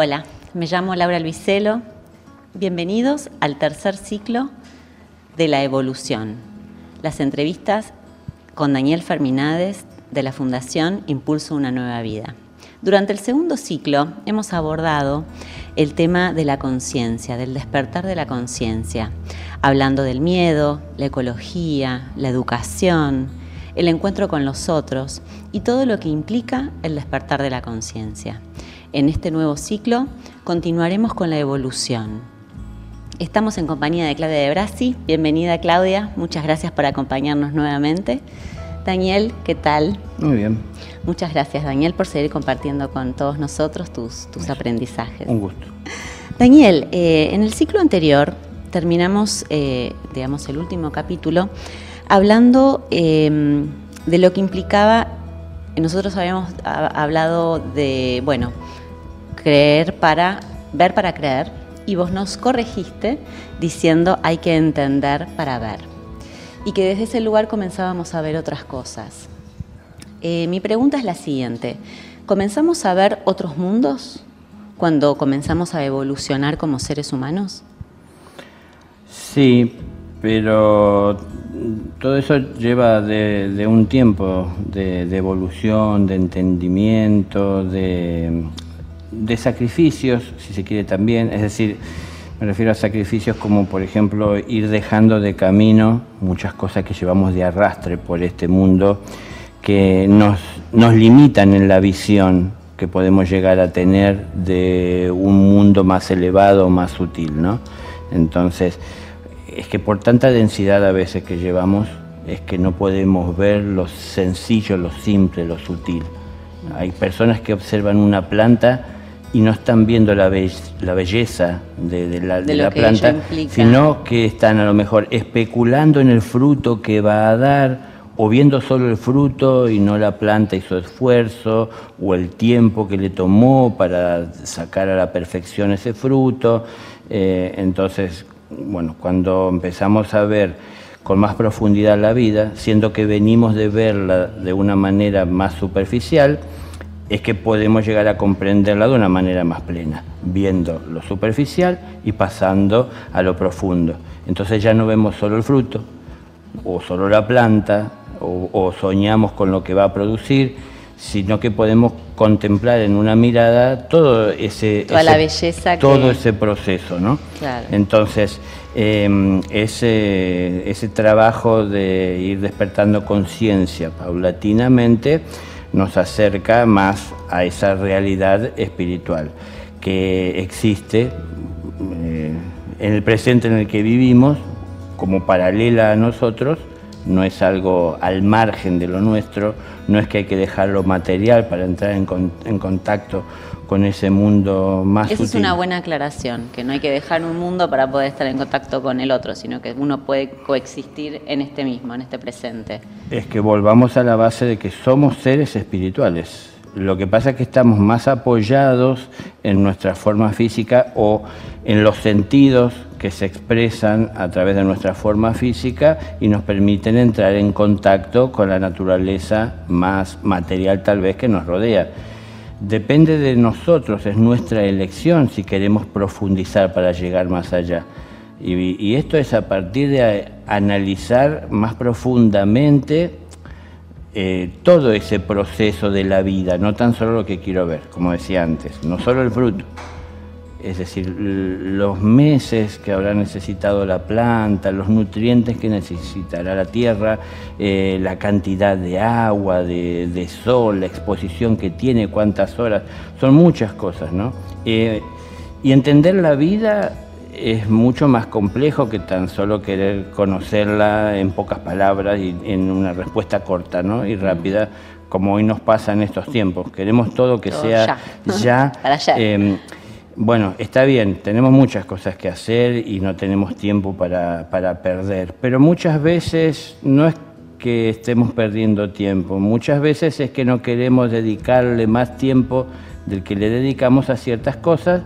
Hola, me llamo Laura Luiselo. Bienvenidos al tercer ciclo de la evolución. Las entrevistas con Daniel Ferminades de la Fundación Impulso Una Nueva Vida. Durante el segundo ciclo hemos abordado el tema de la conciencia, del despertar de la conciencia, hablando del miedo, la ecología, la educación, el encuentro con los otros y todo lo que implica el despertar de la conciencia. En este nuevo ciclo continuaremos con la evolución. Estamos en compañía de Claudia de Brasi. Bienvenida Claudia, muchas gracias por acompañarnos nuevamente. Daniel, ¿qué tal? Muy bien. Muchas gracias Daniel por seguir compartiendo con todos nosotros tus, tus aprendizajes. Un gusto. Daniel, eh, en el ciclo anterior terminamos, eh, digamos, el último capítulo hablando eh, de lo que implicaba, nosotros habíamos hablado de, bueno, creer para, ver para creer, y vos nos corregiste diciendo hay que entender para ver. Y que desde ese lugar comenzábamos a ver otras cosas. Eh, mi pregunta es la siguiente, ¿comenzamos a ver otros mundos cuando comenzamos a evolucionar como seres humanos? Sí, pero todo eso lleva de, un tiempo de, evolución, de entendimiento, de, de sacrificios, si se quiere también, es decir, me refiero a sacrificios como por ejemplo ir dejando de camino muchas cosas que llevamos de arrastre por este mundo que nos, nos limitan en la visión que podemos llegar a tener de un mundo más elevado, más sutil, ¿no? Entonces, es que por tanta densidad a veces que llevamos, es que no podemos ver lo sencillo, lo simple, lo sutil. Hay personas que observan una planta y no están viendo la, la belleza de, la, planta, sino que están a lo mejor especulando en el fruto que va a dar o viendo solo el fruto y no la planta y su esfuerzo o el tiempo que le tomó para sacar a la perfección ese fruto. Eh, entonces, bueno, cuando empezamos a ver con más profundidad la vida, siendo que venimos de verla de una manera más superficial, es que podemos llegar a comprenderla de una manera más plena, viendo lo superficial y pasando a lo profundo. Entonces ya no vemos solo el fruto, o solo la planta, o, soñamos con lo que va a producir, sino que podemos contemplar en una mirada todo ese, la belleza todo ese proceso, ¿no? Entonces em, ese, ese trabajo de ir despertando conciencia paulatinamente nos acerca más a esa realidad espiritual que existe eh, en el presente en el que vivimos como paralela a nosotros, no es algo al margen de lo nuestro, no es que hay que dejarlo material para entrar en, en contacto con ese mundo más Esa es una buena aclaración, que no hay que dejar un mundo para poder estar en contacto con el otro, sino que uno puede coexistir en este mismo, en este presente. Es que volvamos a la base de que somos seres espirituales. Lo que pasa es que estamos más apoyados en nuestra forma física o en los sentidos que se expresan a través de nuestra forma física y nos permiten entrar en contacto con la naturaleza más material tal vez que nos rodea Depende de nosotros, es nuestra elección si queremos profundizar para llegar más allá. Y, esto es a partir de analizar más profundamente eh, todo ese proceso de la vida, no tan solo lo que quiero ver, como decía antes, no solo el fruto es decir, los meses que habrá necesitado la planta, los nutrientes que necesitará la tierra, eh, la cantidad de agua, de, sol, la exposición que tiene, cuántas horas, son muchas cosas, ¿no? Eh, y entender la vida es mucho más complejo que tan solo querer conocerla en pocas palabras y en una respuesta corta ¿no? y rápida, como hoy nos pasa en estos tiempos. Queremos todo que sea ya. ya. Em, bueno, está bien, tenemos muchas cosas que hacer y no tenemos tiempo para, perder, pero muchas veces no es que estemos perdiendo tiempo, muchas veces es que no queremos dedicarle más tiempo del que le dedicamos a ciertas cosas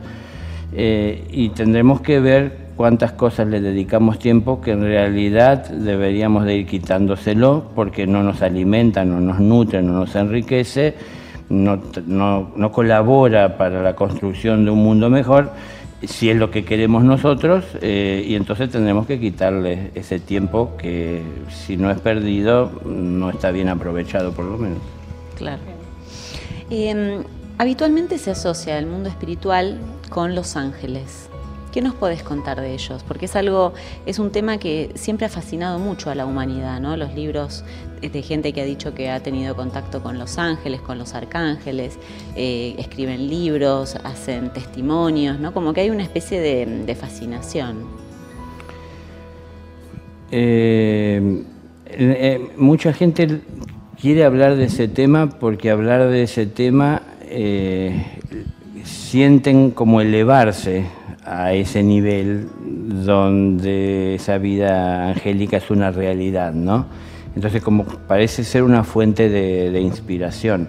eh, y tendremos que ver cuántas cosas le dedicamos tiempo que en realidad deberíamos de ir quitándoselo porque no nos alimenta, no nos nutre, no nos enriquece no, colabora para la construcción de un mundo mejor, si es lo que queremos nosotros, eh, y entonces tendremos que quitarle ese tiempo que si no es perdido, no está bien aprovechado por lo menos. Claro. Em, habitualmente se asocia el mundo espiritual con los ángeles. ¿Qué nos podés contar de ellos? Porque es algo, es un tema que siempre ha fascinado mucho a la humanidad, ¿no? Los libros de gente que ha dicho que ha tenido contacto con los ángeles, con los arcángeles, eh, escriben libros, hacen testimonios, ¿no? Como que hay una especie de, fascinación. Eh, eh, mucha gente quiere hablar de ese tema porque hablar de ese tema sienten como elevarse a ese nivel donde esa vida angélica es una realidad, ¿no? Entonces como parece ser una fuente de, inspiración.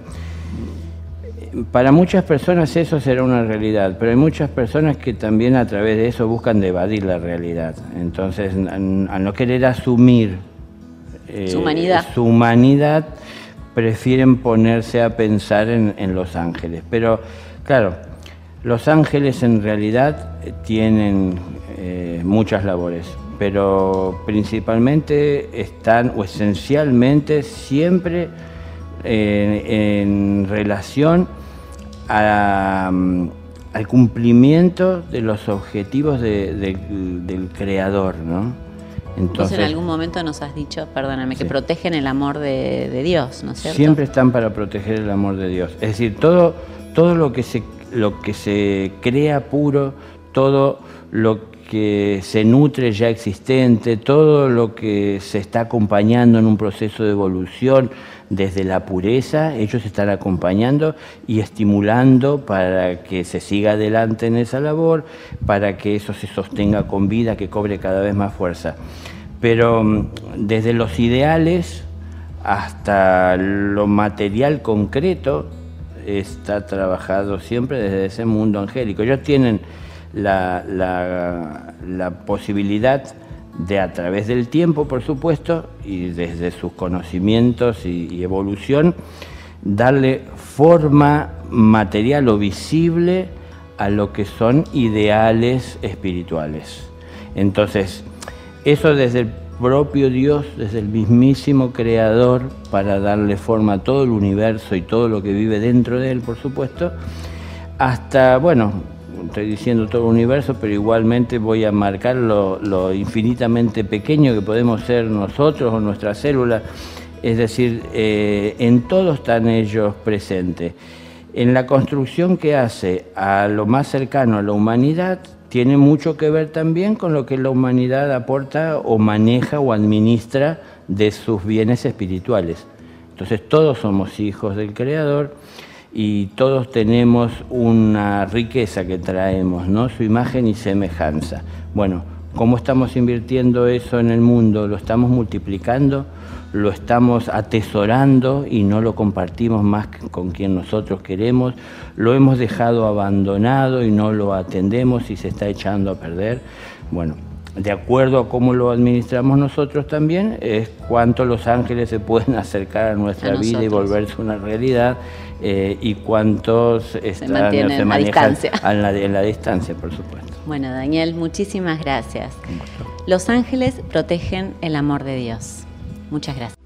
Para muchas personas eso será una realidad, pero hay muchas personas que también a través de eso buscan evadir la realidad. Entonces, al no querer asumir eh, su, humanidad. su humanidad, prefieren ponerse a pensar en, en los ángeles. Pero, claro, los ángeles en realidad tienen eh, muchas labores, pero principalmente están o esencialmente siempre eh, en relación mm, al cumplimiento de los objetivos del creador, ¿no? Entonces, en algún momento nos has dicho, perdóname, que protegen el amor de, de, Dios, ¿no es cierto? Siempre están para proteger el amor de Dios. Es decir, todo, todo lo que se lo que se crea puro, todo lo que se nutre ya existente, todo lo que se está acompañando en un proceso de evolución desde la pureza, ellos están acompañando y estimulando para que se siga adelante en esa labor, para que eso se sostenga con vida, que cobre cada vez más fuerza. Pero mm, desde los ideales hasta lo material concreto, está trabajado siempre desde ese mundo angélico. Ellos tienen la, la, posibilidad de a través del tiempo, por supuesto, y desde sus conocimientos y, evolución, darle forma material o visible a lo que son ideales espirituales. Entonces, eso desde el propio Dios, desde el mismísimo Creador, para darle forma a todo el universo y todo lo que vive dentro de él, por supuesto, hasta, bueno, estoy diciendo todo el universo, pero igualmente voy a marcar lo, infinitamente pequeño que podemos ser nosotros o nuestras células, es decir, eh, en todo están ellos presentes. En la construcción que hace a lo más cercano a la humanidad, tiene mucho que ver también con lo que la humanidad aporta o maneja o administra de sus bienes espirituales. Entonces todos somos hijos del Creador y todos tenemos una riqueza que traemos, ¿no? Su imagen y semejanza. Bueno, ¿cómo estamos invirtiendo eso en el mundo? ¿Lo estamos multiplicando? lo estamos atesorando y no lo compartimos más con quien nosotros queremos, lo hemos dejado abandonado y no lo atendemos y se está echando a perder. Bueno, de acuerdo a cómo lo administramos nosotros también, es cuánto los ángeles se pueden acercar a nuestra vida y volverse una realidad eh, y cuántos están, se, manejan a la, en la distancia, por supuesto. Bueno, Daniel, muchísimas gracias. Los ángeles protegen el amor de Dios. Muchas gracias.